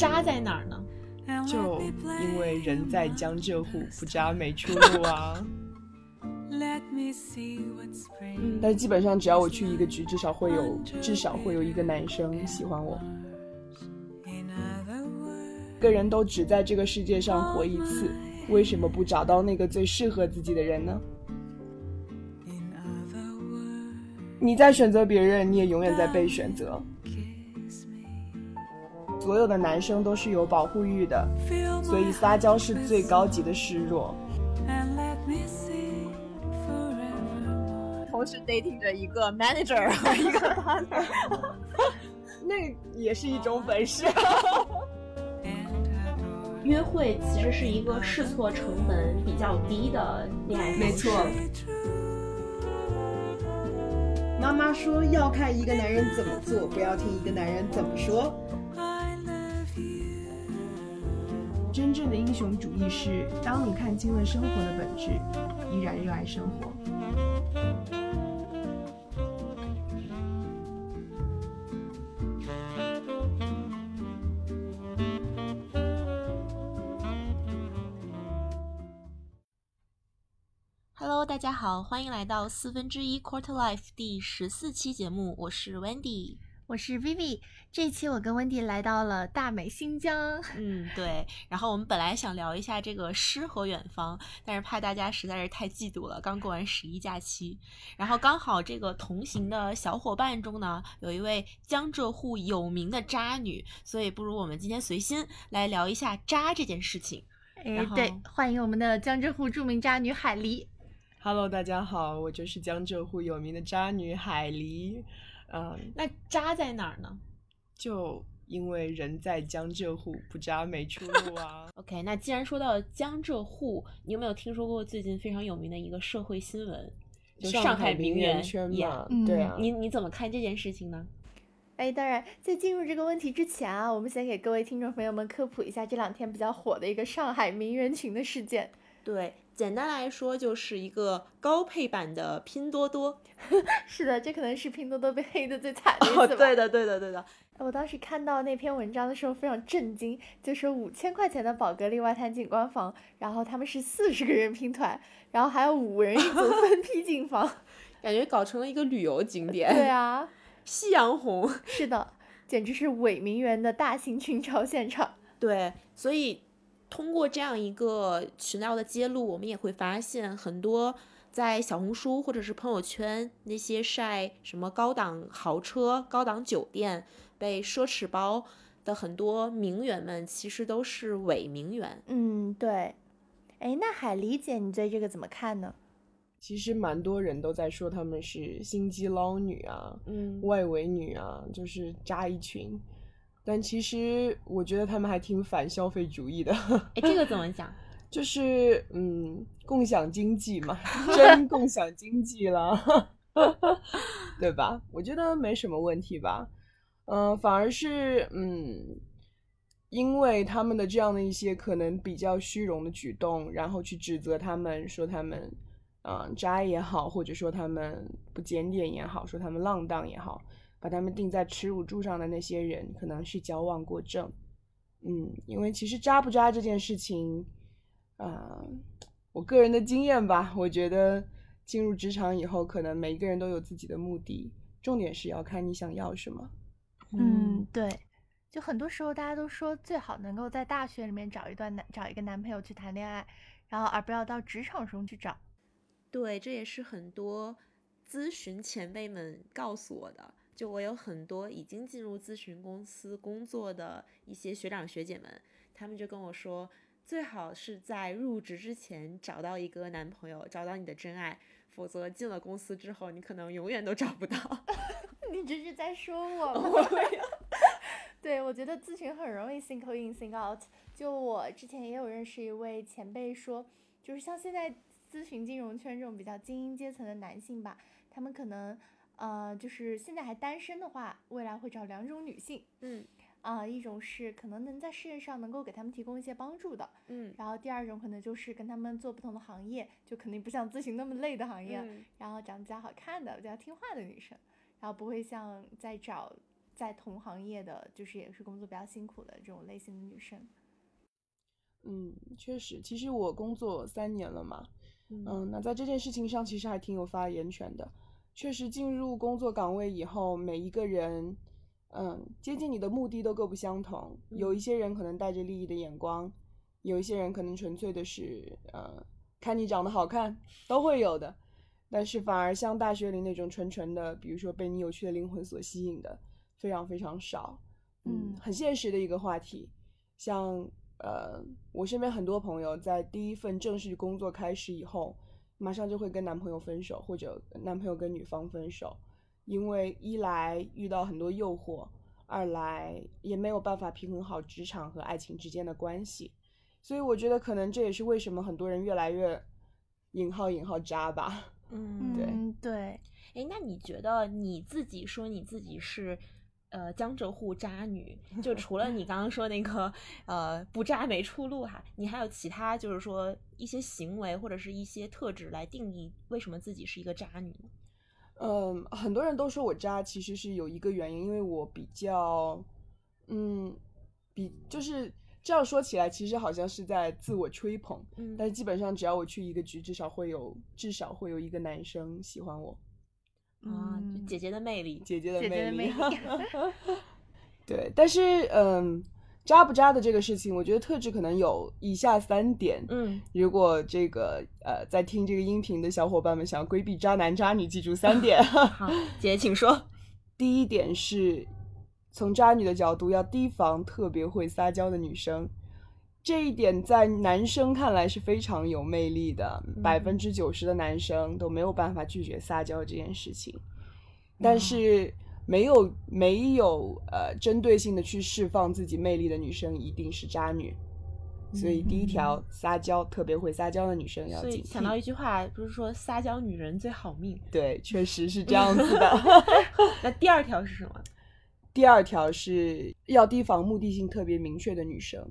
渣在哪儿呢？就因为人在江浙沪，不渣没出路啊。但基本上只要我去一个局，至少会有至少会有一个男生喜欢我。个人都只在这个世界上活一次，为什么不找到那个最适合自己的人呢？你在选择别人，你也永远在被选择。所有的男生都是有保护欲的，所以撒娇是最高级的示弱。同时 dating 着一个 manager 和一个 partner，那也是一种本事。约会其实是一个试错成本比较低的恋爱没错。妈妈说要看一个男人怎么做，不要听一个男人怎么说。真正的英雄主义是，当你看清了生活的本质，依然热爱生活。Hello，大家好，欢迎来到四分之一 Quarter Life 第十四期节目，我是 Wendy。我是 Vivi，这一期我跟温迪来到了大美新疆。嗯，对。然后我们本来想聊一下这个诗和远方，但是怕大家实在是太嫉妒了。刚过完十一假期，然后刚好这个同行的小伙伴中呢，有一位江浙沪有名的渣女，所以不如我们今天随心来聊一下渣这件事情。哎，对，欢迎我们的江浙沪著名渣女海狸。Hello，大家好，我就是江浙沪有名的渣女海狸。嗯，那渣在哪儿呢？就因为人在江浙沪，不渣没出 路啊。OK，那既然说到江浙沪，你有没有听说过最近非常有名的一个社会新闻？就上海名媛圈嘛，对啊。你你怎么看这件事情呢？哎，当然，在进入这个问题之前啊，我们先给各位听众朋友们科普一下这两天比较火的一个上海名媛群的事件。对。简单来说，就是一个高配版的拼多多。是的，这可能是拼多多被黑的最惨的一次吧。对的，对的，对的。我当时看到那篇文章的时候非常震惊，就是五千块钱的宝格丽外滩景观房，然后他们是四十个人拼团，然后还有五人一组分批进房，感觉搞成了一个旅游景点。对啊，夕阳红。是的，简直是伪名媛的大型群嘲现场。对，所以。通过这样一个渠道的揭露，我们也会发现很多在小红书或者是朋友圈那些晒什么高档豪车、高档酒店、被奢侈包的很多名媛们，其实都是伪名媛。嗯，对。哎，那海狸姐，你对这个怎么看呢？其实蛮多人都在说他们是心机捞女啊，嗯，外围女啊，就是扎一群。但其实我觉得他们还挺反消费主义的。哎，这个怎么讲？就是嗯，共享经济嘛，真共享经济了，对吧？我觉得没什么问题吧。嗯，反而是嗯，因为他们的这样的一些可能比较虚荣的举动，然后去指责他们，说他们嗯渣也好，或者说他们不检点也好，说他们浪荡也好。把他们钉在耻辱柱上的那些人，可能是矫枉过正。嗯，因为其实扎不扎这件事情，啊，我个人的经验吧，我觉得进入职场以后，可能每一个人都有自己的目的，重点是要看你想要什么。嗯，对，就很多时候大家都说最好能够在大学里面找一段男，找一个男朋友去谈恋爱，然后而不要到职场中去找。对，这也是很多咨询前辈们告诉我的。就我有很多已经进入咨询公司工作的一些学长学姐们，他们就跟我说，最好是在入职之前找到一个男朋友，找到你的真爱，否则进了公司之后，你可能永远都找不到。你这是在说我吗？对，我觉得咨询很容易 think in think out。就我之前也有认识一位前辈说，就是像现在咨询金融圈这种比较精英阶层的男性吧，他们可能。呃，就是现在还单身的话，未来会找两种女性，嗯，啊，一种是可能能在事业上能够给他们提供一些帮助的，嗯，然后第二种可能就是跟他们做不同的行业，就肯定不像咨询那么累的行业，然后长得比较好看的、比较听话的女生，然后不会像在找在同行业的，就是也是工作比较辛苦的这种类型的女生。嗯，确实，其实我工作三年了嘛，嗯，那在这件事情上其实还挺有发言权的。确实，进入工作岗位以后，每一个人，嗯，接近你的目的都各不相同。有一些人可能带着利益的眼光，有一些人可能纯粹的是，呃，看你长得好看，都会有的。但是反而像大学里那种纯纯的，比如说被你有趣的灵魂所吸引的，非常非常少。嗯，很现实的一个话题，像。呃，我身边很多朋友在第一份正式工作开始以后，马上就会跟男朋友分手，或者男朋友跟女方分手，因为一来遇到很多诱惑，二来也没有办法平衡好职场和爱情之间的关系，所以我觉得可能这也是为什么很多人越来越引号引号渣吧。嗯，对对。哎，那你觉得你自己说你自己是？呃，江浙沪渣女，就 除了你刚刚说那个，呃，不渣没出路哈，你还有其他就是说一些行为或者是一些特质来定义为什么自己是一个渣女呢？嗯，很多人都说我渣，其实是有一个原因，因为我比较，嗯，比就是这样说起来，其实好像是在自我吹捧，嗯，但是基本上只要我去一个局，至少会有至少会有一个男生喜欢我。啊，姐姐的魅力，姐姐的魅力，对。但是，嗯，渣不渣的这个事情，我觉得特质可能有以下三点。嗯，如果这个呃，在听这个音频的小伙伴们想要规避渣男渣女，记住三点。好，姐姐请说。第一点是，从渣女的角度，要提防特别会撒娇的女生。这一点在男生看来是非常有魅力的，百分之九十的男生都没有办法拒绝撒娇这件事情，但是没有没有呃针对性的去释放自己魅力的女生一定是渣女，所以第一条撒娇特别会撒娇的女生要警惕。想到一句话，不是说撒娇女人最好命？对，确实是这样子的。那第二条是什么？第二条是要提防目的性特别明确的女生。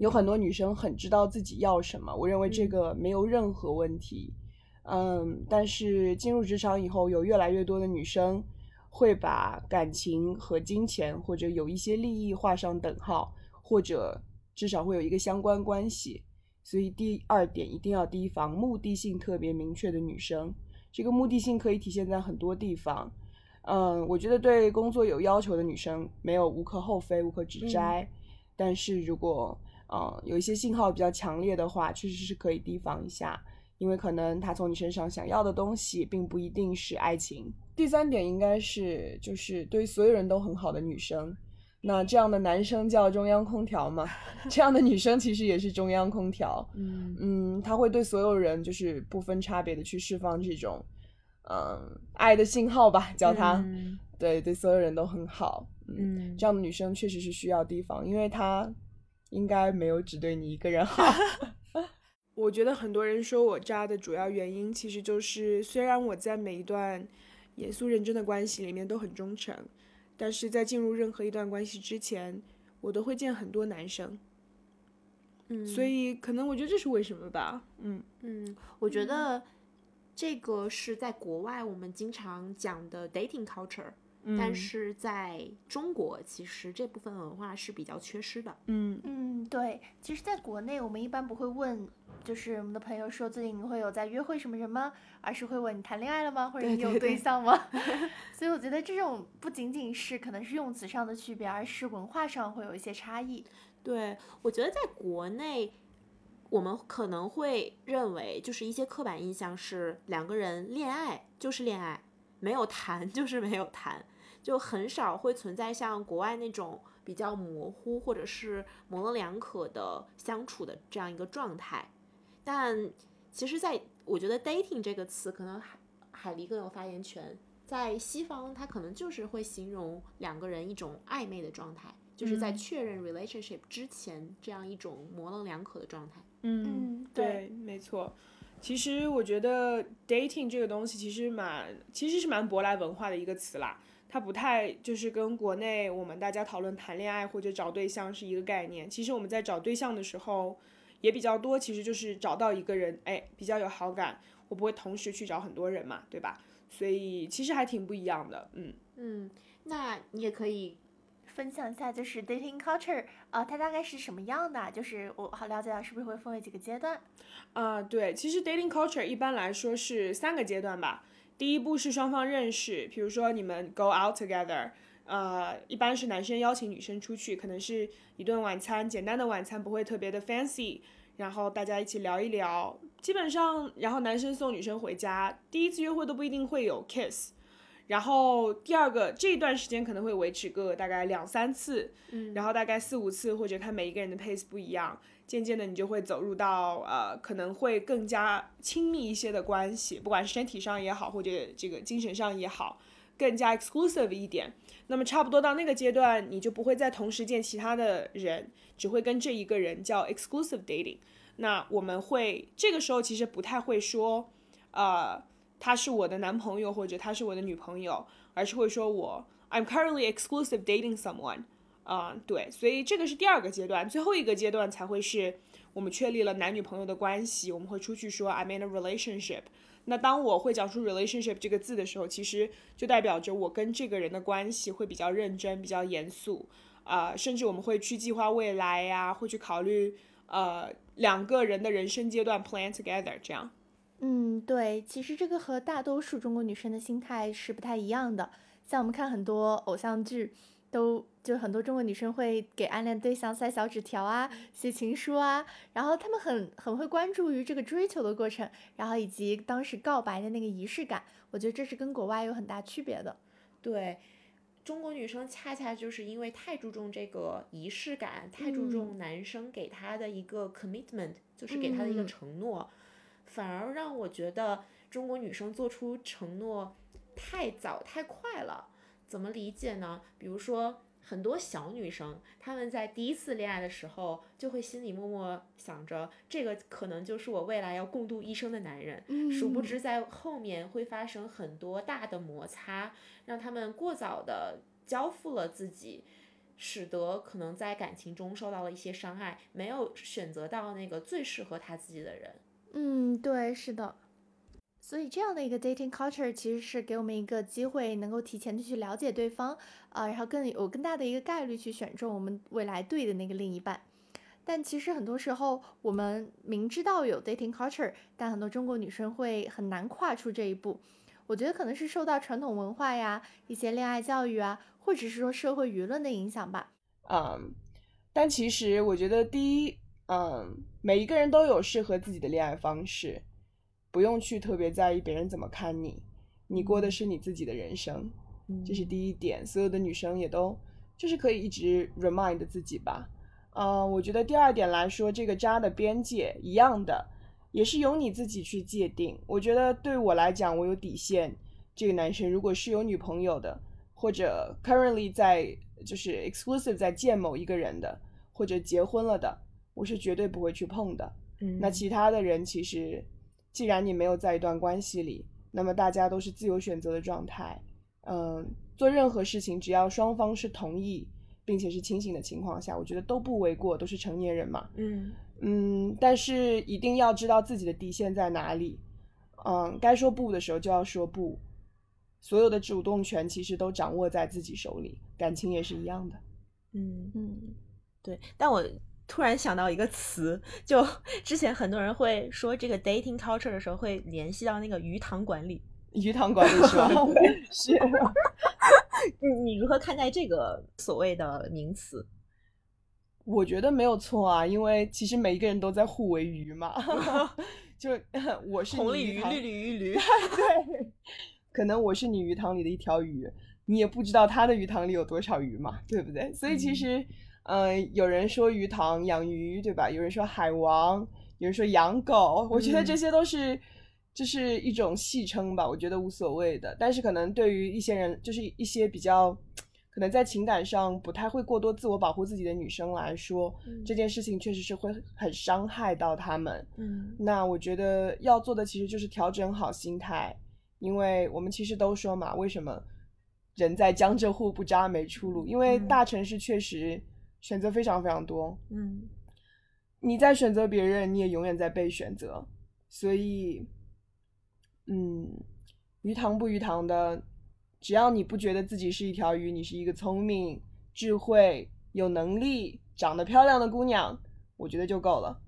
有很多女生很知道自己要什么，我认为这个没有任何问题。嗯，但是进入职场以后，有越来越多的女生会把感情和金钱或者有一些利益画上等号，或者至少会有一个相关关系。所以第二点一定要提防目的性特别明确的女生。这个目的性可以体现在很多地方。嗯，我觉得对工作有要求的女生没有无可厚非、无可指摘。但是如果嗯，有一些信号比较强烈的话，确实是可以提防一下，因为可能他从你身上想要的东西，并不一定是爱情。第三点应该是，就是对所有人都很好的女生，那这样的男生叫中央空调嘛，这样的女生其实也是中央空调。嗯嗯，他会对所有人就是不分差别的去释放这种，嗯，爱的信号吧，叫他，对对，所有人都很好。嗯，这样的女生确实是需要提防，因为她。应该没有只对你一个人好。我觉得很多人说我渣的主要原因，其实就是虽然我在每一段严肃认真的关系里面都很忠诚，但是在进入任何一段关系之前，我都会见很多男生。嗯，所以可能我觉得这是为什么吧。嗯嗯，我觉得这个是在国外我们经常讲的 dating culture。但是在中国，其实这部分文化是比较缺失的。嗯嗯，对。其实，在国内，我们一般不会问，就是我们的朋友说最近你会有在约会什么人吗？而是会问你谈恋爱了吗？或者你有对象吗？所以我觉得这种不仅仅是可能是用词上的区别，而是文化上会有一些差异。对，我觉得在国内，我们可能会认为，就是一些刻板印象是两个人恋爱就是恋爱。没有谈就是没有谈，就很少会存在像国外那种比较模糊或者是模棱两可的相处的这样一个状态。但其实，在我觉得 dating 这个词，可能海海狸更有发言权。在西方，它可能就是会形容两个人一种暧昧的状态，就是在确认 relationship 之前这样一种模棱两可的状态。嗯，对，没错。其实我觉得 dating 这个东西其实蛮，其实是蛮舶来文化的一个词啦。它不太就是跟国内我们大家讨论谈恋爱或者找对象是一个概念。其实我们在找对象的时候也比较多，其实就是找到一个人，哎，比较有好感，我不会同时去找很多人嘛，对吧？所以其实还挺不一样的，嗯嗯。那你也可以分享一下，就是 dating culture，呃，它大概是什么样的？就是我好了解到，是不是会分为几个阶段？啊，对，其实 dating culture 一般来说是三个阶段吧。第一步是双方认识，比如说你们 go out together，呃，一般是男生邀请女生出去，可能是一顿晚餐，简单的晚餐，不会特别的 fancy，然后大家一起聊一聊，基本上，然后男生送女生回家，第一次约会都不一定会有 kiss。然后第二个这一段时间可能会维持个大概两三次，嗯，然后大概四五次或者看每一个人的 pace 不一样，渐渐的你就会走入到呃可能会更加亲密一些的关系，不管是身体上也好或者这个精神上也好，更加 exclusive 一点。那么差不多到那个阶段，你就不会再同时见其他的人，只会跟这一个人叫 exclusive dating。那我们会这个时候其实不太会说，呃。他是我的男朋友或者他是我的女朋友，而是会说我 I'm currently exclusive dating someone，啊，对，所以这个是第二个阶段，最后一个阶段才会是我们确立了男女朋友的关系，我们会出去说 I'm in a relationship。那当我会讲出 relationship 这个字的时候，其实就代表着我跟这个人的关系会比较认真、比较严肃，啊，甚至我们会去计划未来呀，会去考虑呃两个人的人生阶段 plan together 这样。嗯，对，其实这个和大多数中国女生的心态是不太一样的。像我们看很多偶像剧，都就很多中国女生会给暗恋对象塞小纸条啊，写情书啊，然后她们很很会关注于这个追求的过程，然后以及当时告白的那个仪式感。我觉得这是跟国外有很大区别的。对，中国女生恰恰就是因为太注重这个仪式感，太注重男生给她的一个 commitment，就是给她的一个承诺。反而让我觉得中国女生做出承诺太早太快了，怎么理解呢？比如说很多小女生，她们在第一次恋爱的时候，就会心里默默想着，这个可能就是我未来要共度一生的男人。殊不知在后面会发生很多大的摩擦，让他们过早的交付了自己，使得可能在感情中受到了一些伤害，没有选择到那个最适合他自己的人。嗯，对，是的，所以这样的一个 dating culture 其实是给我们一个机会，能够提前的去了解对方，啊，然后更有更大的一个概率去选中我们未来对的那个另一半。但其实很多时候，我们明知道有 dating culture，但很多中国女生会很难跨出这一步。我觉得可能是受到传统文化呀、一些恋爱教育啊，或者是说社会舆论的影响吧。嗯，但其实我觉得第一。嗯，每一个人都有适合自己的恋爱方式，不用去特别在意别人怎么看你，你过的是你自己的人生，这是第一点。所有的女生也都就是可以一直 remind 自己吧。嗯，我觉得第二点来说，这个渣的边界一样的，也是由你自己去界定。我觉得对我来讲，我有底线。这个男生如果是有女朋友的，或者 currently 在就是 exclusive 在见某一个人的，或者结婚了的。我是绝对不会去碰的。嗯，那其他的人其实，既然你没有在一段关系里，那么大家都是自由选择的状态。嗯，做任何事情，只要双方是同意，并且是清醒的情况下，我觉得都不为过，都是成年人嘛。嗯嗯，但是一定要知道自己的底线在哪里。嗯，该说不的时候就要说不。所有的主动权其实都掌握在自己手里，感情也是一样的。嗯嗯，对，但我。突然想到一个词，就 之前很多人会说这个 dating culture 的时候，会联系到那个鱼塘管理。鱼塘管理是吧？是。你如何看待这个所谓的名词？我觉得没有错啊，因为其实每一个人都在互为鱼嘛。就我是红鲤鱼，绿鲤鱼，驴。对。可能我是你鱼塘里的一条鱼，你也不知道他的鱼塘里有多少鱼嘛，对不对？所以其实。嗯，有人说鱼塘养鱼，对吧？有人说海王，有人说养狗。我觉得这些都是，就是一种戏称吧。我觉得无所谓的。但是可能对于一些人，就是一些比较可能在情感上不太会过多自我保护自己的女生来说，这件事情确实是会很伤害到他们。嗯，那我觉得要做的其实就是调整好心态，因为我们其实都说嘛，为什么人在江浙沪不扎没出路？因为大城市确实。选择非常非常多，嗯，你在选择别人，你也永远在被选择，所以，嗯，鱼塘不鱼塘的，只要你不觉得自己是一条鱼，你是一个聪明、智慧、有能力、长得漂亮的姑娘，我觉得就够了。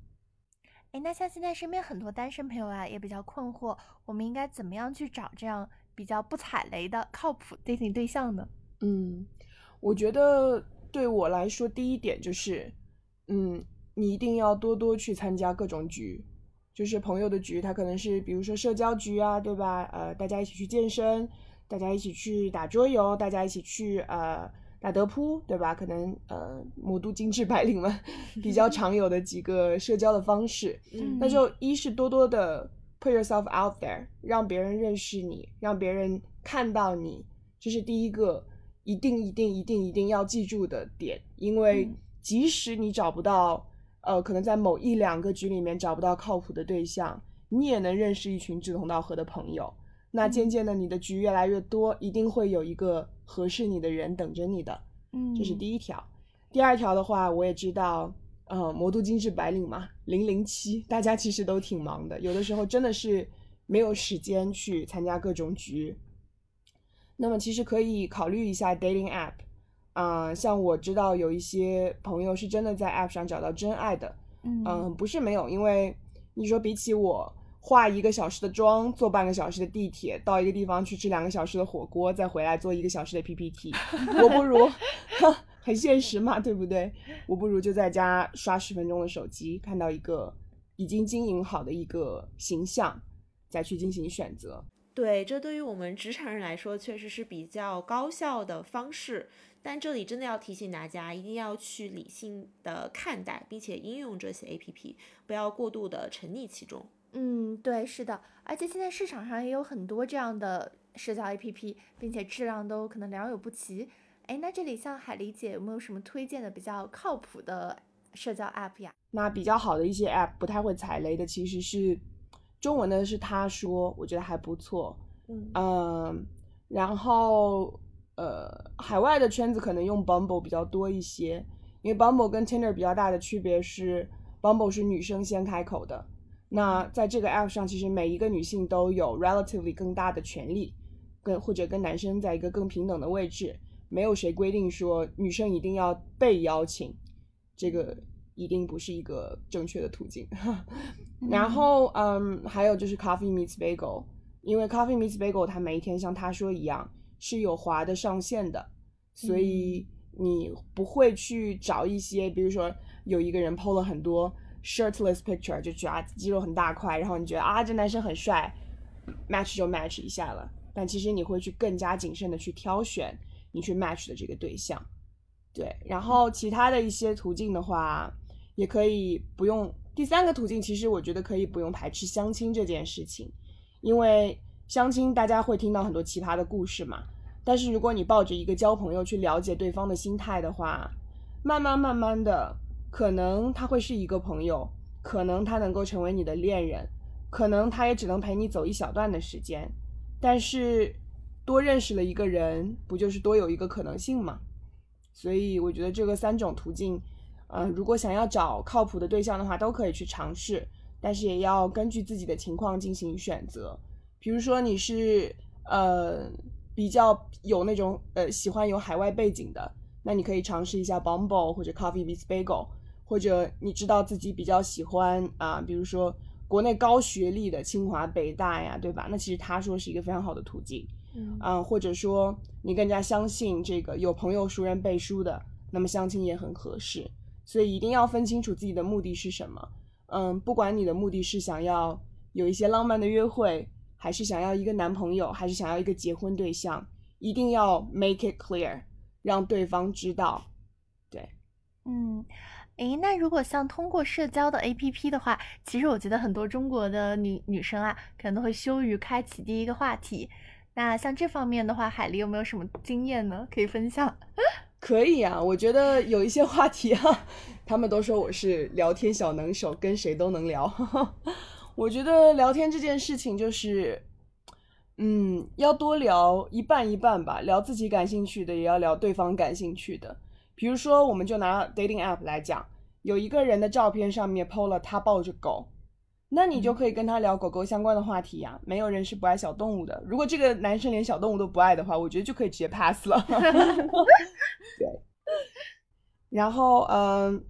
哎，那像现在身边很多单身朋友啊，也比较困惑，我们应该怎么样去找这样比较不踩雷的靠谱 dating 对象呢？嗯，我觉得对我来说，第一点就是，嗯，你一定要多多去参加各种局，就是朋友的局，他可能是比如说社交局啊，对吧？呃，大家一起去健身，大家一起去打桌游，大家一起去呃。打德扑，对吧？可能呃，魔都精致白领们比较常有的几个社交的方式，那就一是多多的 put yourself out there，让别人认识你，让别人看到你，这是第一个一定一定一定一定要记住的点。因为即使你找不到，呃，可能在某一两个局里面找不到靠谱的对象，你也能认识一群志同道合的朋友。那渐渐的，你的局越来越多，一定会有一个合适你的人等着你的。嗯，这是第一条。第二条的话，我也知道，呃，魔都精致白领嘛，零零七，大家其实都挺忙的，有的时候真的是没有时间去参加各种局。那么其实可以考虑一下 dating app，啊，像我知道有一些朋友是真的在 app 上找到真爱的。嗯，不是没有，因为你说比起我。化一个小时的妆，坐半个小时的地铁，到一个地方去吃两个小时的火锅，再回来做一个小时的 PPT，我不如，很现实嘛，对不对？我不如就在家刷十分钟的手机，看到一个已经经营好的一个形象，再去进行选择。对，这对于我们职场人来说，确实是比较高效的方式。但这里真的要提醒大家，一定要去理性的看待，并且应用这些 APP，不要过度的沉溺其中。嗯，对，是的，而且现在市场上也有很多这样的社交 APP，并且质量都可能良莠不齐。哎，那这里像海狸姐有没有什么推荐的比较靠谱的社交 App 呀？那比较好的一些 App，不太会踩雷的，其实是中文的，是他说，我觉得还不错。嗯，然后呃，海外的圈子可能用 Bumble 比较多一些，因为 Bumble 跟 Tinder 比较大的区别是，Bumble 是女生先开口的。那在这个 app 上，其实每一个女性都有 relatively 更大的权利，跟或者跟男生在一个更平等的位置，没有谁规定说女生一定要被邀请，这个一定不是一个正确的途径。然后，嗯，还有就是 Coffee Meets Bagel，因为 Coffee Meets Bagel 它每一天像他说一样是有滑的上限的，所以你不会去找一些，比如说有一个人 PO 了很多。shirtless picture 就觉得啊肌肉很大块，然后你觉得啊这男生很帅，match 就 match 一下了。但其实你会去更加谨慎的去挑选你去 match 的这个对象，对。然后其他的一些途径的话，也可以不用。第三个途径其实我觉得可以不用排斥相亲这件事情，因为相亲大家会听到很多奇葩的故事嘛。但是如果你抱着一个交朋友去了解对方的心态的话，慢慢慢慢的。可能他会是一个朋友，可能他能够成为你的恋人，可能他也只能陪你走一小段的时间。但是多认识了一个人，不就是多有一个可能性吗？所以我觉得这个三种途径，呃，如果想要找靠谱的对象的话，都可以去尝试，但是也要根据自己的情况进行选择。比如说你是呃比较有那种呃喜欢有海外背景的，那你可以尝试一下 Bumble 或者 Coffee with Bagel。或者你知道自己比较喜欢啊，比如说国内高学历的清华北大呀，对吧？那其实他说是一个非常好的途径，嗯啊，或者说你更加相信这个有朋友熟人背书的，那么相亲也很合适。所以一定要分清楚自己的目的是什么。嗯，不管你的目的是想要有一些浪漫的约会，还是想要一个男朋友，还是想要一个结婚对象，一定要 make it clear，让对方知道。对，嗯。诶，那如果像通过社交的 APP 的话，其实我觉得很多中国的女女生啊，可能都会羞于开启第一个话题。那像这方面的话，海狸有没有什么经验呢？可以分享？可以啊，我觉得有一些话题啊，他们都说我是聊天小能手，跟谁都能聊。我觉得聊天这件事情就是，嗯，要多聊一半一半吧，聊自己感兴趣的，也要聊对方感兴趣的。比如说，我们就拿 dating app 来讲，有一个人的照片上面 PO 了他抱着狗，那你就可以跟他聊狗狗相关的话题呀。没有人是不爱小动物的。如果这个男生连小动物都不爱的话，我觉得就可以直接 pass 了。对，然后，嗯，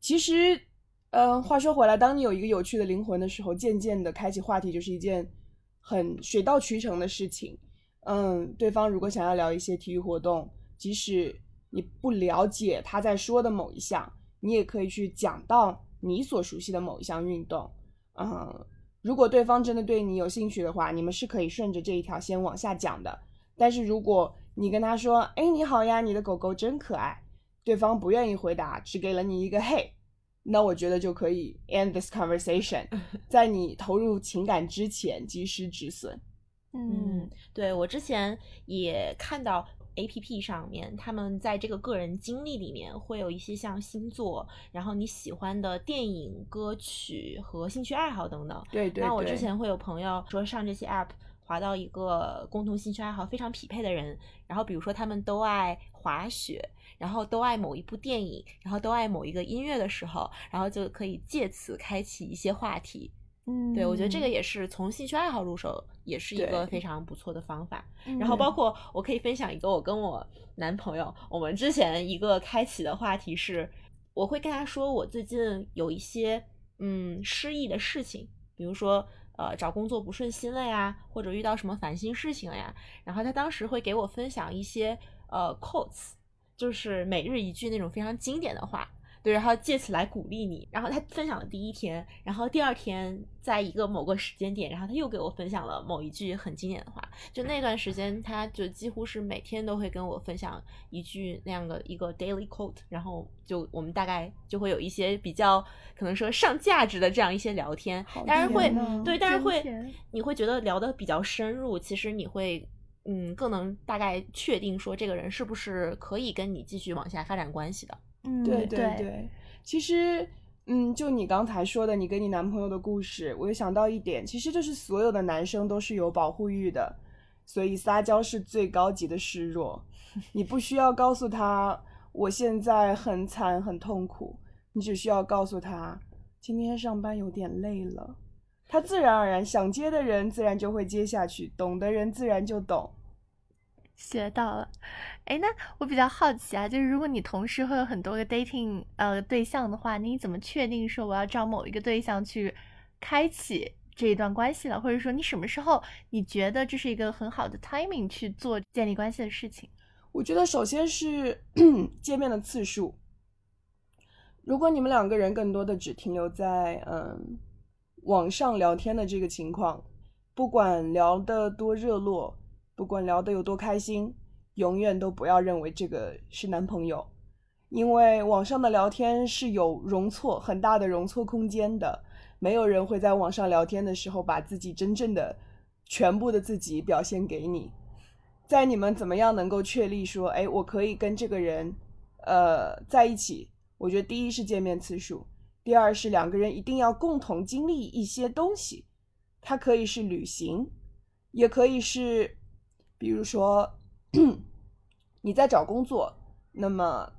其实，嗯，话说回来，当你有一个有趣的灵魂的时候，渐渐的开启话题就是一件很水到渠成的事情。嗯，对方如果想要聊一些体育活动，即使你不了解他在说的某一项，你也可以去讲到你所熟悉的某一项运动。嗯，如果对方真的对你有兴趣的话，你们是可以顺着这一条线往下讲的。但是如果你跟他说：“哎，你好呀，你的狗狗真可爱。”对方不愿意回答，只给了你一个“嘿”，那我觉得就可以 end this conversation，在你投入情感之前及时止损。嗯，对我之前也看到 A P P 上面，他们在这个个人经历里面会有一些像星座，然后你喜欢的电影、歌曲和兴趣爱好等等。对对。那我之前会有朋友说上这些 App，滑到一个共同兴趣爱好非常匹配的人，然后比如说他们都爱滑雪。然后都爱某一部电影，然后都爱某一个音乐的时候，然后就可以借此开启一些话题。嗯，对我觉得这个也是从兴趣爱好入手，也是一个非常不错的方法。然后包括我可以分享一个我跟我男朋友，我们之前一个开启的话题是，我会跟他说我最近有一些嗯失意的事情，比如说呃找工作不顺心了呀，或者遇到什么烦心事情了呀。然后他当时会给我分享一些呃 quotes。就是每日一句那种非常经典的话，对，然后借此来鼓励你。然后他分享了第一天，然后第二天在一个某个时间点，然后他又给我分享了某一句很经典的话。就那段时间，他就几乎是每天都会跟我分享一句那样的一个 daily quote，然后就我们大概就会有一些比较可能说上价值的这样一些聊天。当然会对，但是会你会觉得聊得比较深入，其实你会。嗯，更能大概确定说这个人是不是可以跟你继续往下发展关系的。嗯，对对对。其实，嗯，就你刚才说的，你跟你男朋友的故事，我又想到一点，其实就是所有的男生都是有保护欲的，所以撒娇是最高级的示弱。你不需要告诉他我现在很惨很痛苦，你只需要告诉他今天上班有点累了。他自然而然想接的人自然就会接下去，懂的人自然就懂。学到了，哎，那我比较好奇啊，就是如果你同时会有很多个 dating 呃对象的话，你怎么确定说我要找某一个对象去开启这一段关系了？或者说你什么时候你觉得这是一个很好的 timing 去做建立关系的事情？我觉得首先是 见面的次数，如果你们两个人更多的只停留在嗯。网上聊天的这个情况，不管聊得多热络，不管聊得有多开心，永远都不要认为这个是男朋友，因为网上的聊天是有容错很大的容错空间的。没有人会在网上聊天的时候把自己真正的全部的自己表现给你。在你们怎么样能够确立说，哎，我可以跟这个人，呃，在一起？我觉得第一是见面次数。第二是两个人一定要共同经历一些东西，它可以是旅行，也可以是，比如说 你在找工作，那么，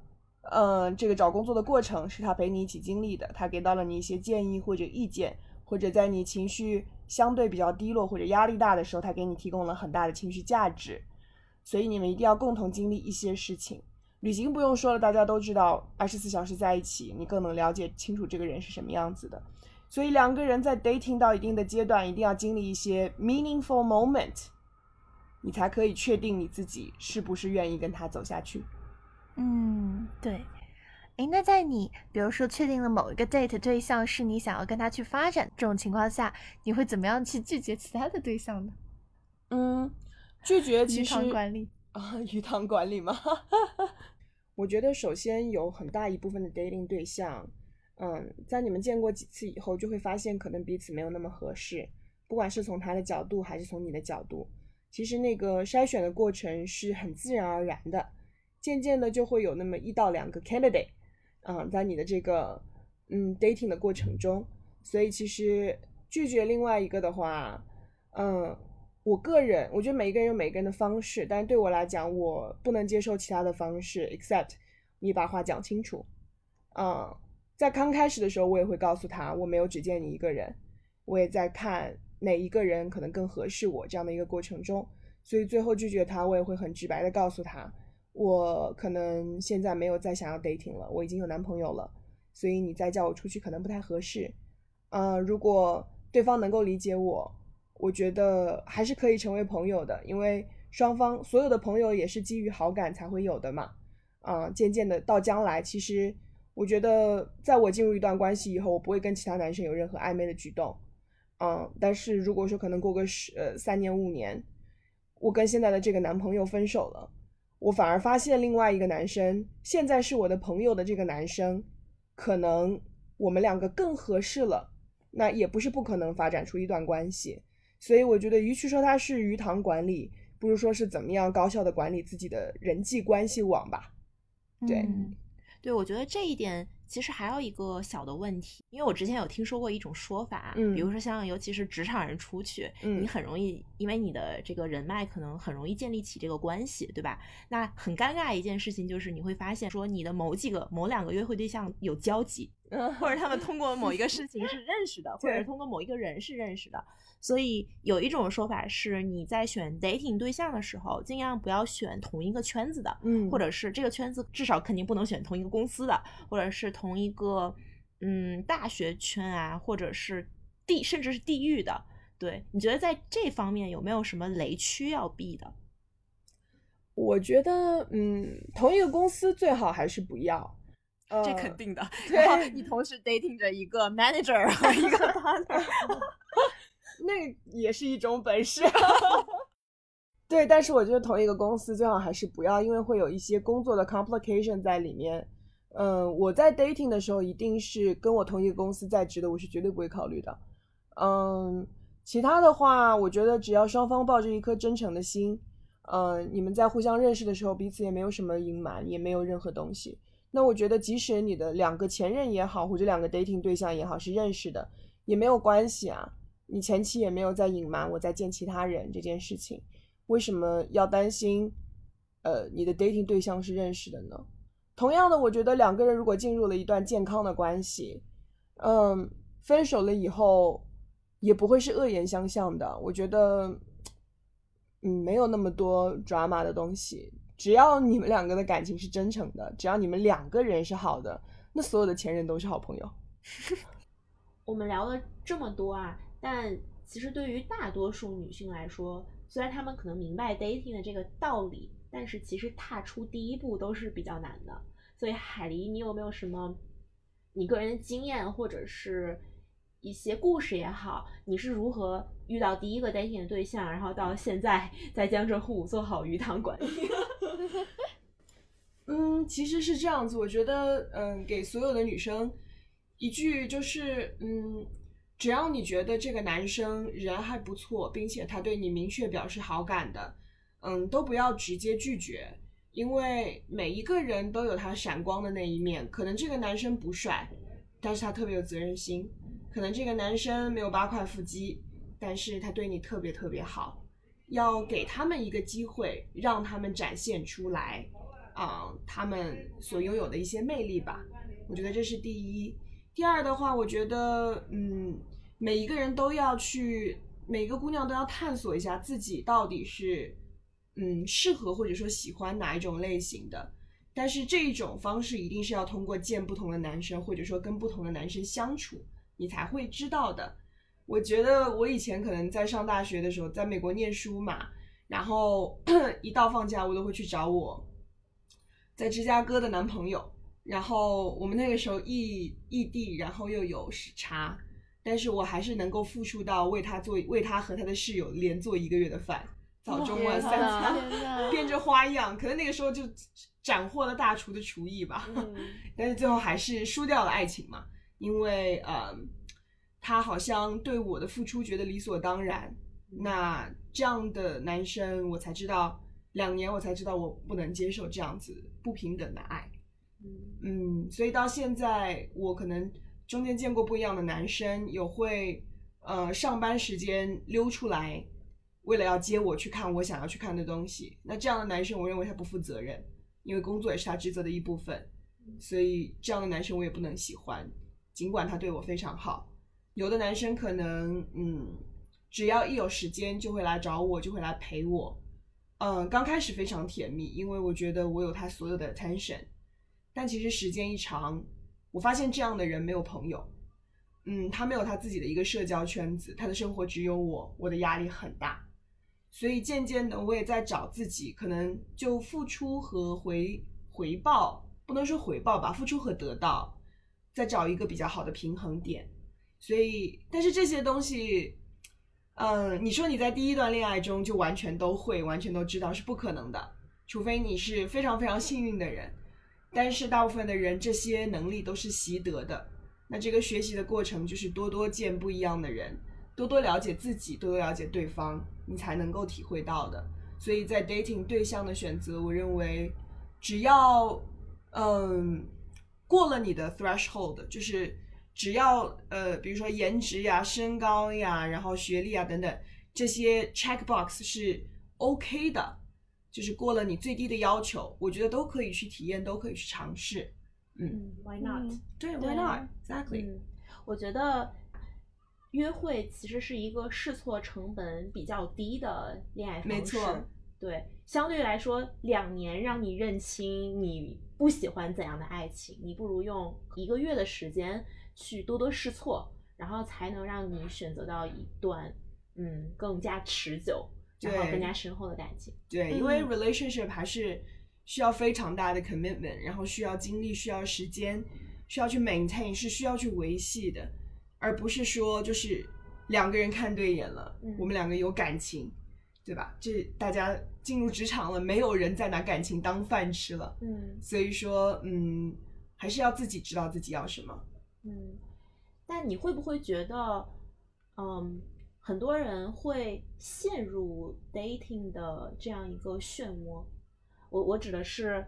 嗯，这个找工作的过程是他陪你一起经历的，他给到了你一些建议或者意见，或者在你情绪相对比较低落或者压力大的时候，他给你提供了很大的情绪价值，所以你们一定要共同经历一些事情。旅行不用说了，大家都知道，二十四小时在一起，你更能了解清楚这个人是什么样子的。所以两个人在 dating 到一定的阶段，一定要经历一些 meaningful moment，你才可以确定你自己是不是愿意跟他走下去。嗯，对。诶，那在你比如说确定了某一个 date 对象是你想要跟他去发展这种情况下，你会怎么样去拒绝其他的对象呢？嗯，拒绝其实管理啊，鱼塘管理吗？我觉得首先有很大一部分的 dating 对象，嗯，在你们见过几次以后，就会发现可能彼此没有那么合适。不管是从他的角度还是从你的角度，其实那个筛选的过程是很自然而然的。渐渐的就会有那么一到两个 candidate，嗯，在你的这个嗯 dating 的过程中，所以其实拒绝另外一个的话，嗯。我个人，我觉得每一个人有每个人的方式，但是对我来讲，我不能接受其他的方式，except 你把话讲清楚。嗯，在刚开始的时候，我也会告诉他，我没有只见你一个人，我也在看哪一个人可能更合适我这样的一个过程中，所以最后拒绝他，我也会很直白的告诉他，我可能现在没有再想要 dating 了，我已经有男朋友了，所以你再叫我出去可能不太合适。呃，如果对方能够理解我，我觉得还是可以成为朋友的，因为双方所有的朋友也是基于好感才会有的嘛。啊、渐渐的到将来，其实我觉得在我进入一段关系以后，我不会跟其他男生有任何暧昧的举动。嗯，但是如果说可能过个十呃三年五年，我跟现在的这个男朋友分手了，我反而发现另外一个男生，现在是我的朋友的这个男生，可能我们两个更合适了，那也不是不可能发展出一段关系。所以我觉得，与其说他是鱼塘管理，不如说是怎么样高效的管理自己的人际关系网吧。对对，我觉得这一点其实还有一个小的问题，因为我之前有听说过一种说法，嗯比如说像尤其是职场人出去，嗯你很容易因为你的这个人脉可能很容易建立起这个关系，对吧？那很尴尬一件事情就是你会发现说你的某几个某两个约会对象有交集，或者他们通过某一个事情是认识的，或者是通过某一个人是认识的。所以有一种说法是，你在选 dating 对象的时候，尽量不要选同一个圈子的，嗯，或者是这个圈子至少肯定不能选同一个公司的，或者是同一个嗯大学圈啊，或者是地甚至是地域的。对，你觉得在这方面有没有什么雷区要避的？我觉得，嗯，同一个公司最好还是不要。呃、这肯定的。对然后你同时 dating 着一个 manager 和一个 partner，那也是一种本事。对，但是我觉得同一个公司最好还是不要，因为会有一些工作的 complication 在里面。嗯，我在 dating 的时候一定是跟我同一个公司在职的，我是绝对不会考虑的。嗯，其他的话，我觉得只要双方抱着一颗真诚的心，嗯，你们在互相认识的时候，彼此也没有什么隐瞒，也没有任何东西。那我觉得，即使你的两个前任也好，或者两个 dating 对象也好是认识的，也没有关系啊。你前期也没有在隐瞒我在见其他人这件事情，为什么要担心？呃，你的 dating 对象是认识的呢？同样的，我觉得两个人如果进入了一段健康的关系，嗯，分手了以后也不会是恶言相向的。我觉得，嗯，没有那么多 drama 的东西。只要你们两个的感情是真诚的，只要你们两个人是好的，那所有的前任都是好朋友。我们聊了这么多啊，但其实对于大多数女性来说，虽然她们可能明白 dating 的这个道理，但是其实踏出第一步都是比较难的。所以海狸，你有没有什么你个人的经验，或者是一些故事也好，你是如何遇到第一个 dating 的对象，然后到现在在江浙沪做好鱼塘管理？嗯，其实是这样子，我觉得，嗯，给所有的女生一句就是，嗯，只要你觉得这个男生人还不错，并且他对你明确表示好感的，嗯，都不要直接拒绝，因为每一个人都有他闪光的那一面。可能这个男生不帅，但是他特别有责任心；可能这个男生没有八块腹肌，但是他对你特别特别好。要给他们一个机会，让他们展现出来。啊、他们所拥有的一些魅力吧。我觉得这是第一。第二的话，我觉得，嗯，每一个人都要去，每个姑娘都要探索一下自己到底是，嗯，适合或者说喜欢哪一种类型的。但是这一种方式一定是要通过见不同的男生，或者说跟不同的男生相处，你才会知道的。我觉得我以前可能在上大学的时候，在美国念书嘛，然后 一到放假，我都会去找我在芝加哥的男朋友，然后我们那个时候异异地，然后又有时差，但是我还是能够付出到为他做为他和他的室友连做一个月的饭，早中晚三餐，变着花样，可能那个时候就斩获了大厨的厨艺吧。嗯 但是最后还是输掉了爱情嘛，因为呃，他好像对我的付出觉得理所当然。那这样的男生，我才知道，两年我才知道我不能接受这样子不平等的爱。嗯嗯，所以到现在，我可能中间见过不一样的男生，有会呃上班时间溜出来，为了要接我去看我想要去看的东西。那这样的男生，我认为他不负责任，因为工作也是他职责的一部分，所以这样的男生我也不能喜欢，尽管他对我非常好。有的男生可能嗯，只要一有时间就会来找我，就会来陪我。嗯，刚开始非常甜蜜，因为我觉得我有他所有的 attention，但其实时间一长，我发现这样的人没有朋友，嗯，他没有他自己的一个社交圈子，他的生活只有我，我的压力很大，所以渐渐的我也在找自己，可能就付出和回回报，不能说回报吧，付出和得到，再找一个比较好的平衡点，所以，但是这些东西。嗯，你说你在第一段恋爱中就完全都会、完全都知道是不可能的，除非你是非常非常幸运的人。但是大部分的人这些能力都是习得的。那这个学习的过程就是多多见不一样的人，多多了解自己，多多了解对方，你才能够体会到的。所以在 dating 对象的选择，我认为只要嗯过了你的 threshold，就是。只要呃，比如说颜值呀、身高呀，然后学历啊等等这些 check box 是 OK 的，就是过了你最低的要求，我觉得都可以去体验，都可以去尝试。嗯，Why not？对，Why not？Exactly。我觉得约会其实是一个试错成本比较低的恋爱方式。没错。对，相对来说，两年让你认清你不喜欢怎样的爱情，你不如用一个月的时间。去多多试错，然后才能让你选择到一段嗯更加持久，然后更加深厚的感情。对，因为 relationship 还是需要非常大的 commitment，然后需要精力、需要时间、需要去 maintain，是需要去维系的，而不是说就是两个人看对眼了，我们两个有感情，对吧？这大家进入职场了，没有人再拿感情当饭吃了。嗯，所以说嗯，还是要自己知道自己要什么。嗯，但你会不会觉得，嗯，很多人会陷入 dating 的这样一个漩涡？我我指的是，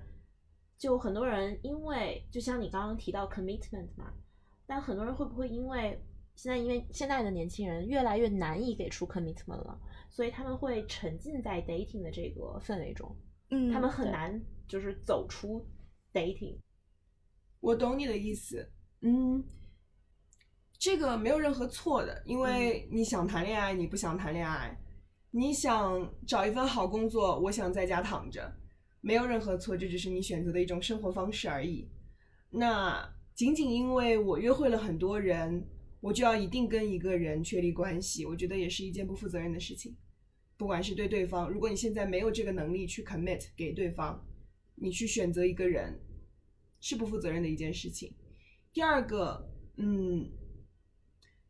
就很多人因为，就像你刚刚提到 commitment 嘛，但很多人会不会因为现在因为现在的年轻人越来越难以给出 commitment 了，所以他们会沉浸在 dating 的这个氛围中，嗯，他们很难就是走出 dating。我懂你的意思。嗯，这个没有任何错的，因为你想谈恋爱，你不想谈恋爱，你想找一份好工作，我想在家躺着，没有任何错，这只是你选择的一种生活方式而已。那仅仅因为我约会了很多人，我就要一定跟一个人确立关系，我觉得也是一件不负责任的事情。不管是对对方，如果你现在没有这个能力去 commit 给对方，你去选择一个人，是不负责任的一件事情。第二个，嗯，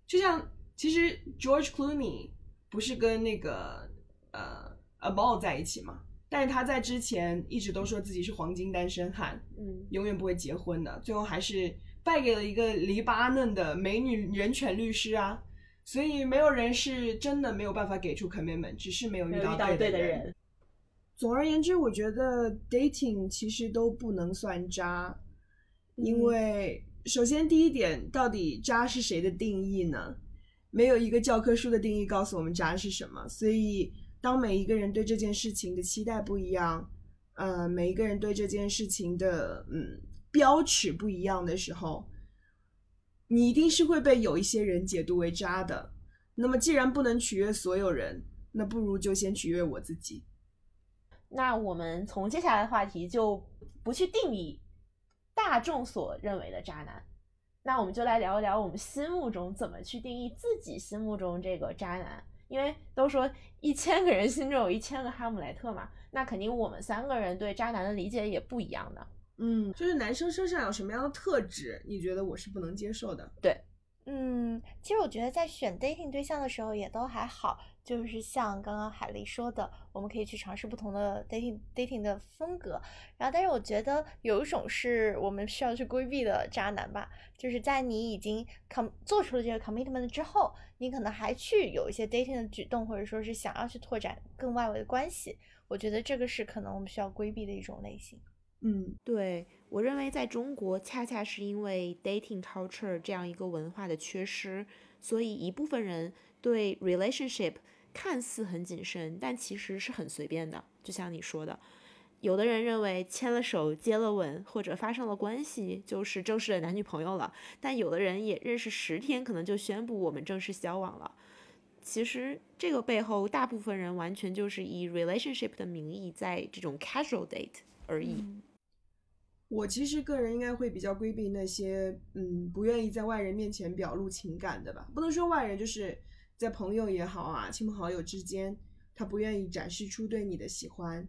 就像其实 George Clooney 不是跟那个呃 a b o l 在一起嘛？但是他在之前一直都说自己是黄金单身汉，嗯，永远不会结婚的。最后还是败给了一个黎巴嫩的美女人权律师啊。所以没有人是真的没有办法给出 commitment，只是没有遇到对的人。总而言之，我觉得 dating 其实都不能算渣，因为。首先，第一点，到底渣是谁的定义呢？没有一个教科书的定义告诉我们渣是什么。所以，当每一个人对这件事情的期待不一样，呃，每一个人对这件事情的嗯标尺不一样的时候，你一定是会被有一些人解读为渣的。那么，既然不能取悦所有人，那不如就先取悦我自己。那我们从接下来的话题就不去定义。大众所认为的渣男，那我们就来聊一聊我们心目中怎么去定义自己心目中这个渣男。因为都说一千个人心中有一千个哈姆雷特嘛，那肯定我们三个人对渣男的理解也不一样的。嗯，就是男生身上有什么样的特质，你觉得我是不能接受的？对，嗯，其实我觉得在选 dating 对象的时候也都还好。就是像刚刚海丽说的，我们可以去尝试不同的 dating dating 的风格。然后，但是我觉得有一种是我们需要去规避的渣男吧，就是在你已经 com 做出了这个 commitment 之后，你可能还去有一些 dating 的举动，或者说是想要去拓展更外围的关系。我觉得这个是可能我们需要规避的一种类型。嗯，对我认为在中国，恰恰是因为 dating culture 这样一个文化的缺失，所以一部分人对 relationship。看似很谨慎，但其实是很随便的。就像你说的，有的人认为牵了手、接了吻或者发生了关系就是正式的男女朋友了，但有的人也认识十天，可能就宣布我们正式交往了。其实这个背后，大部分人完全就是以 relationship 的名义在这种 casual date 而已。我其实个人应该会比较规避那些，嗯，不愿意在外人面前表露情感的吧。不能说外人，就是在朋友也好啊，亲朋好友之间，他不愿意展示出对你的喜欢，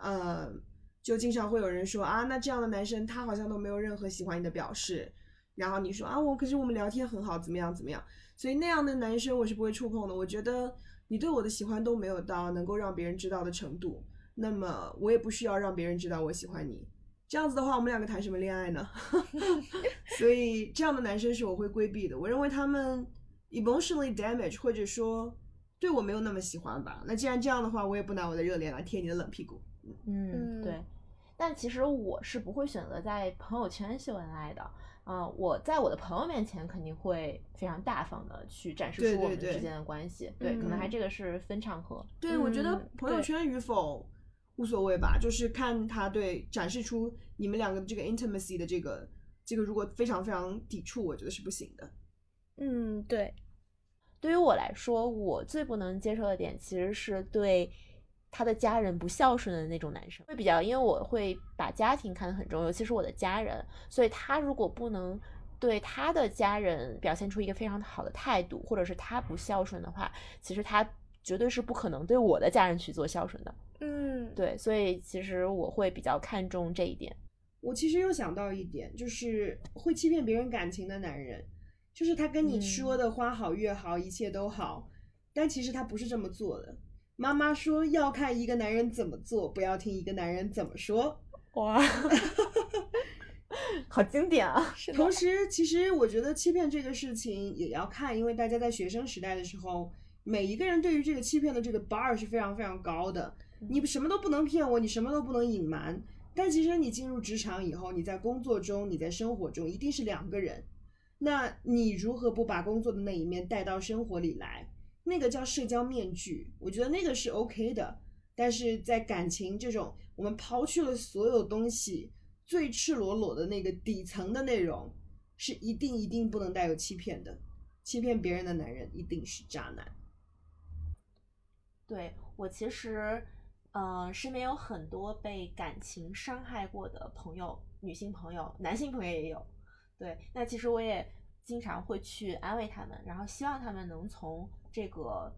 呃，就经常会有人说啊，那这样的男生他好像都没有任何喜欢你的表示，然后你说啊，我可是我们聊天很好，怎么样怎么样，所以那样的男生我是不会触碰的。我觉得你对我的喜欢都没有到能够让别人知道的程度，那么我也不需要让别人知道我喜欢你。这样子的话，我们两个谈什么恋爱呢？所以这样的男生是我会规避的。我认为他们 emotionally damage，或者说对我没有那么喜欢吧。那既然这样的话，我也不拿我的热脸来贴你的冷屁股。嗯，对。但其实我是不会选择在朋友圈秀恩爱的。嗯，我在我的朋友面前肯定会非常大方的去展示出我们之间的关系。对，可能还这个是分场合。对，我觉得朋友圈与否。无所谓吧，就是看他对展示出你们两个这个 intimacy 的这个这个，如果非常非常抵触，我觉得是不行的。嗯，对。对于我来说，我最不能接受的点其实是对他的家人不孝顺的那种男生，会比较，因为我会把家庭看得很重，尤其是我的家人，所以他如果不能对他的家人表现出一个非常好的态度，或者是他不孝顺的话，其实他绝对是不可能对我的家人去做孝顺的。嗯，对，所以其实我会比较看重这一点。我其实又想到一点，就是会欺骗别人感情的男人，就是他跟你说的花好月好，一切都好，但其实他不是这么做的。妈妈说要看一个男人怎么做，不要听一个男人怎么说。哇，好经典啊！是同时，其实我觉得欺骗这个事情也要看，因为大家在学生时代的时候，每一个人对于这个欺骗的这个 bar 是非常非常高的。你什么都不能骗我，你什么都不能隐瞒。但其实你进入职场以后，你在工作中，你在生活中一定是两个人。那你如何不把工作的那一面带到生活里来？那个叫社交面具，我觉得那个是 OK 的。但是在感情这种，我们抛去了所有东西，最赤裸裸的那个底层的内容，是一定一定不能带有欺骗的。欺骗别人的男人一定是渣男。对我其实。嗯，身边有很多被感情伤害过的朋友，女性朋友、男性朋友也有。对，那其实我也经常会去安慰他们，然后希望他们能从这个，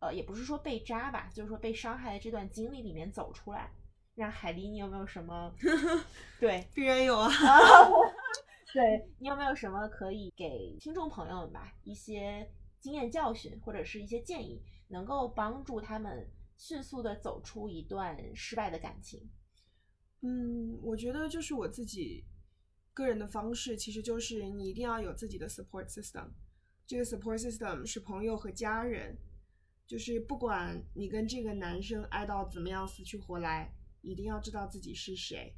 呃，也不是说被扎吧，就是说被伤害的这段经历里面走出来。那海狸，你有没有什么？对，必然有啊。对你有没有什么可以给听众朋友们吧一些经验教训，或者是一些建议，能够帮助他们？迅速的走出一段失败的感情，嗯，我觉得就是我自己个人的方式，其实就是你一定要有自己的 support system。这个 support system 是朋友和家人，就是不管你跟这个男生爱到怎么样死去活来，一定要知道自己是谁。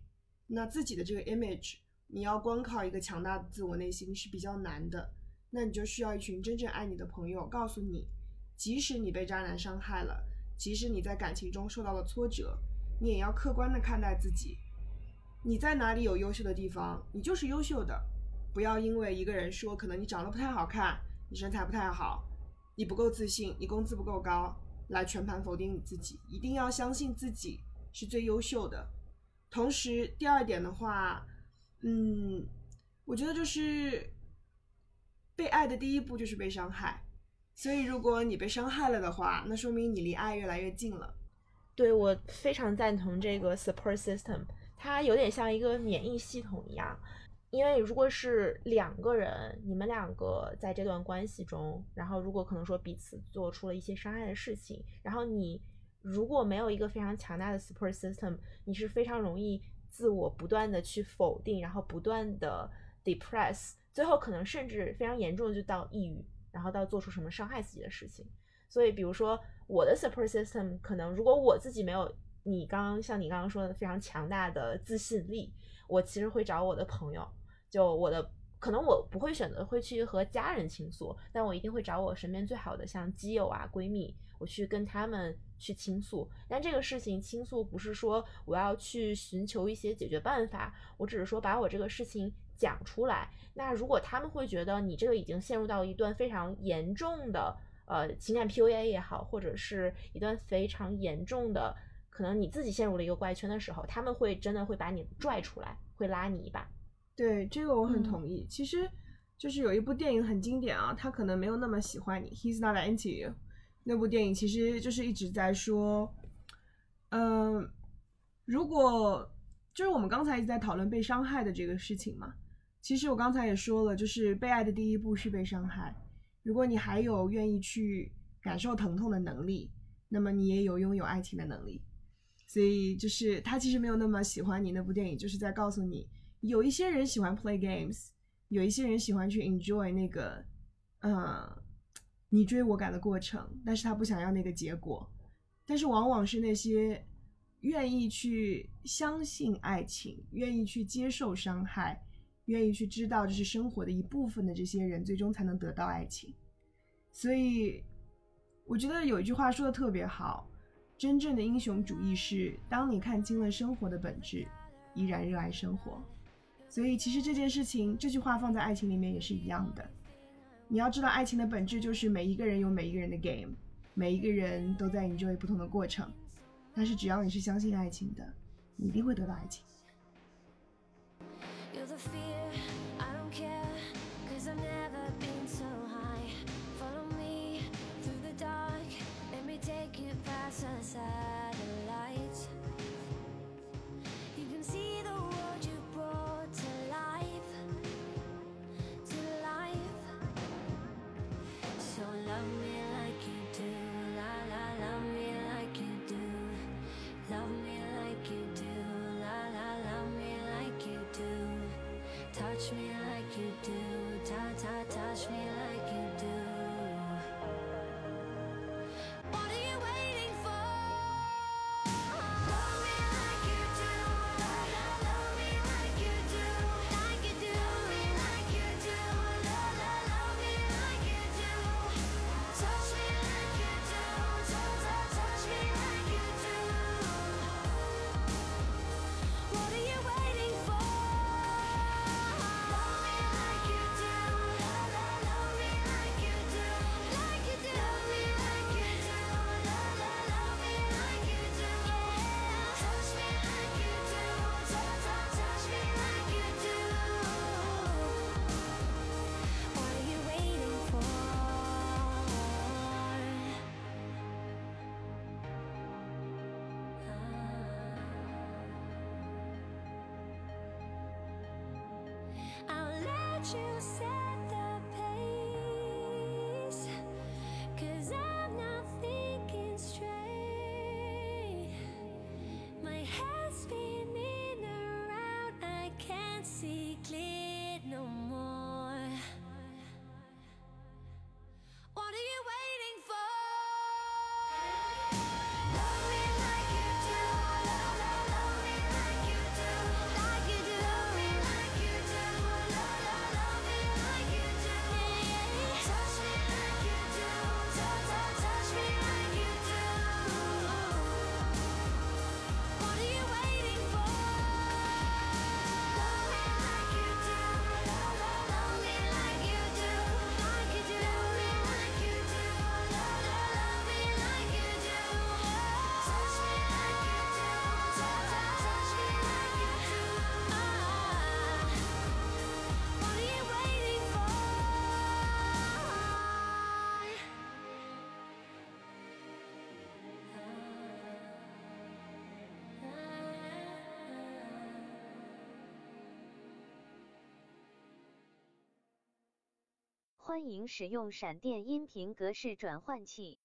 那自己的这个 image，你要光靠一个强大的自我内心是比较难的。那你就需要一群真正爱你的朋友，告诉你，即使你被渣男伤害了。即使你在感情中受到了挫折，你也要客观的看待自己。你在哪里有优秀的地方，你就是优秀的。不要因为一个人说可能你长得不太好看，你身材不太好，你不够自信，你工资不够高，来全盘否定你自己。一定要相信自己是最优秀的。同时，第二点的话，嗯，我觉得就是被爱的第一步就是被伤害。所以，如果你被伤害了的话，那说明你离爱越来越近了。对我非常赞同这个 support system，它有点像一个免疫系统一样。因为如果是两个人，你们两个在这段关系中，然后如果可能说彼此做出了一些伤害的事情，然后你如果没有一个非常强大的 support system，你是非常容易自我不断的去否定，然后不断的 depress，最后可能甚至非常严重的就到抑郁。然后到做出什么伤害自己的事情，所以比如说我的 support system 可能如果我自己没有你刚刚像你刚刚说的非常强大的自信力，我其实会找我的朋友，就我的可能我不会选择会去和家人倾诉，但我一定会找我身边最好的像基友啊闺蜜，我去跟他们去倾诉。但这个事情倾诉不是说我要去寻求一些解决办法，我只是说把我这个事情。讲出来，那如果他们会觉得你这个已经陷入到一段非常严重的呃情感 PUA 也好，或者是一段非常严重的，可能你自己陷入了一个怪圈的时候，他们会真的会把你拽出来，会拉你一把。对这个我很嗯同意。其实就是有一部电影很经典啊，他可能没有那么喜欢你，He's not into you。那部电影其实就是一直在说，嗯、如果就是我们刚才一直在讨论被伤害的这个事情嘛，其实我刚才也说了，就是被爱的第一步是被伤害。如果你还有愿意去感受疼痛的能力，那么你也有拥有爱情的能力。所以就是他其实没有那么喜欢你那部电影，就是在告诉你，有一些人喜欢 play games，有一些人喜欢去 enjoy 那个，呃，你追我赶的过程，但是他不想要那个结果。但是往往是那些愿意去相信爱情、愿意去接受伤害、愿意去知道这是生活的一部分的这些人，最终才能得到爱情。所以，我觉得有一句话说的特别好。真正的英雄主义是，当你看清了生活的本质，依然热爱生活。所以，其实这件事情，这句话放在爱情里面也是一样的。你要知道，爱情的本质就是每一个人有每一个人的 game，每一个人都在 enjoy 不同的过程。但是，只要你是相信爱情的，你一定会得到爱情。You're the fear, I don't care, 欢迎使用闪电音频格式转换器。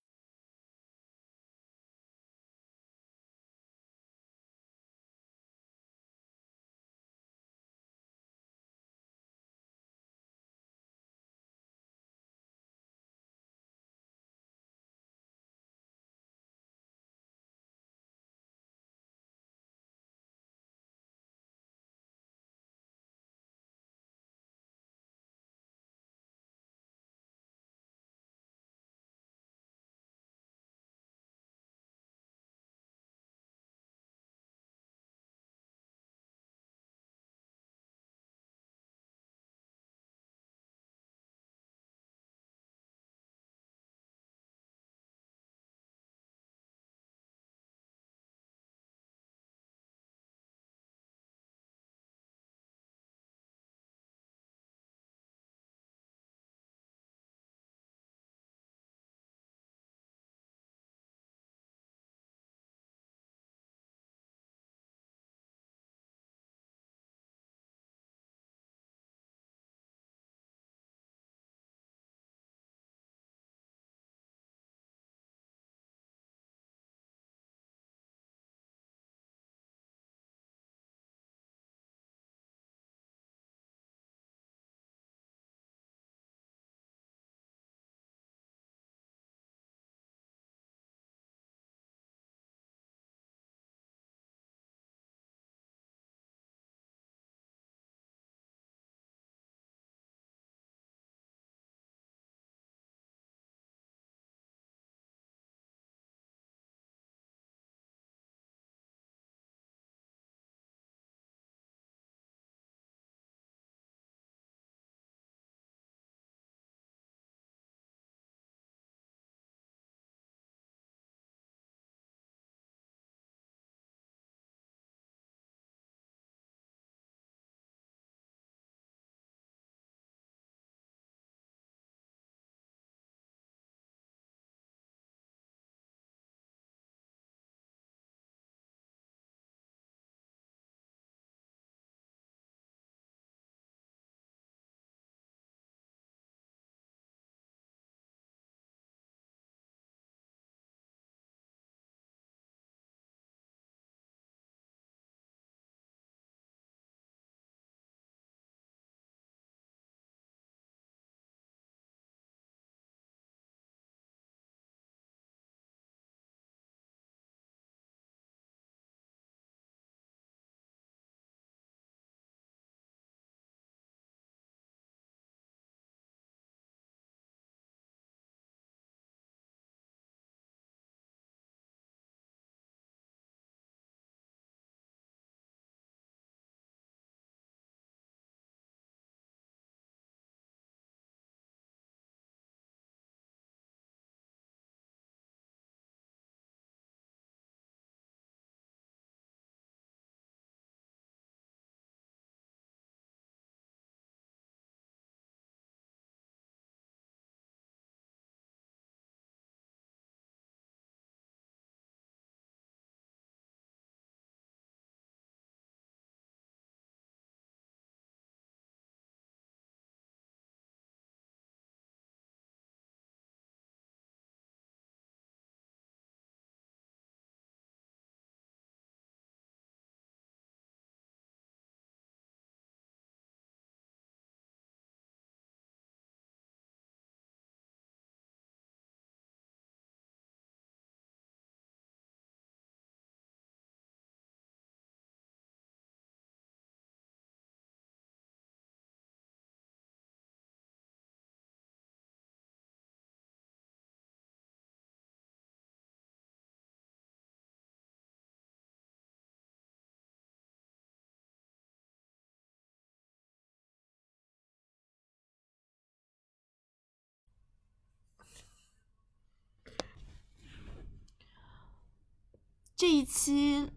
这一期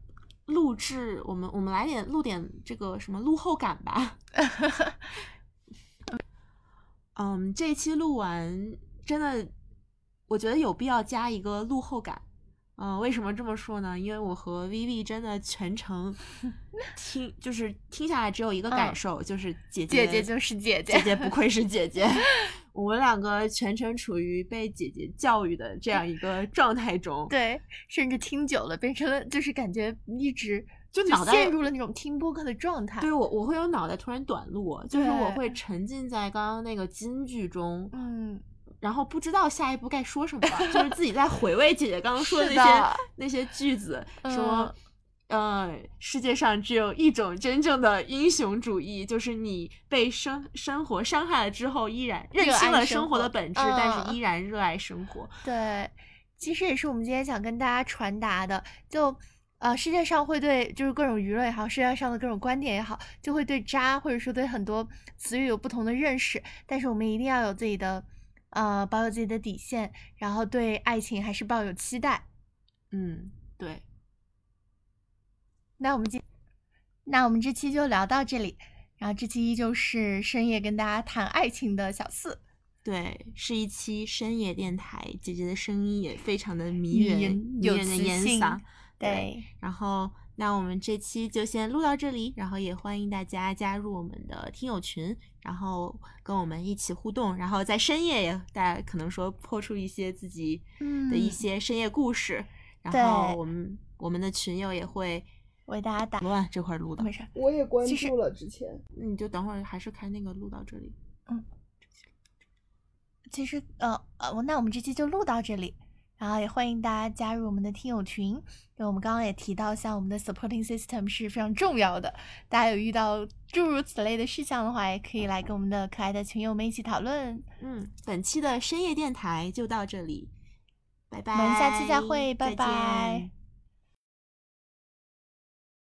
录制，我们我们来点录点这个什么录后感吧。嗯，这一期录完，真的，我觉得有必要加一个录后感。嗯、为什么这么说呢？因为我和 Vivi 真的全程 听，就是听下来只有一个感嗯受，就是姐姐姐姐就是姐姐姐姐不愧是姐姐。我们两个全程处于被姐姐教育的这样一个状态中，对，甚至听久了变成了就是感觉一直就脑袋陷入了那种听播客的状态。对我我会有脑袋突然短路，就是我会沉浸在刚刚那个金句中，嗯，然后不知道下一步该说什么，就是自己在回味姐姐刚刚说的那些的那些句子，嗯说。呃，世界上只有一种真正的英雄主义，就是你被生生活伤害了之后，依然认清了生活活的本质，但是嗯依然热爱生活。对，其实也是我们今天想跟大家传达的，就。呃，世界上会对就是各种舆论也好，世界上的各种观点也好，就会对渣或者说对很多词语有不同的认识，但是我们一定要有自己的，呃，保有自己的底线，然后对爱情还是抱有期待。嗯，对，那我们今，那我们这期就聊到这里，然后这期依旧是深夜跟大家谈爱情的小四，对，是一期深夜电台，姐姐的声音也非常的迷迷人，迷人的烟嗓。对，然后，那我们这期就先录到这里，然后也欢迎大家加入我们的听友群，然后跟我们一起互动，然后在深夜也大家可能说抛出一些自己的一嗯。些深夜故事，然后我们我们的群友也会为大家打，乱这块儿录的没，事儿，我也关注了之前。你就等会儿还是开那个录到这里。嗯其实呃呃，那我们这期就录到这里，然后也欢迎大家加入我们的听友群，因为我们刚刚也提到，像我们的 supporting system 是非常重要的，大家有遇到诸如此类的事项的话，也可以来跟我们的可爱的群友们一起讨论。嗯，本期的深夜电台就到这里，拜拜，我们下期再会拜再拜见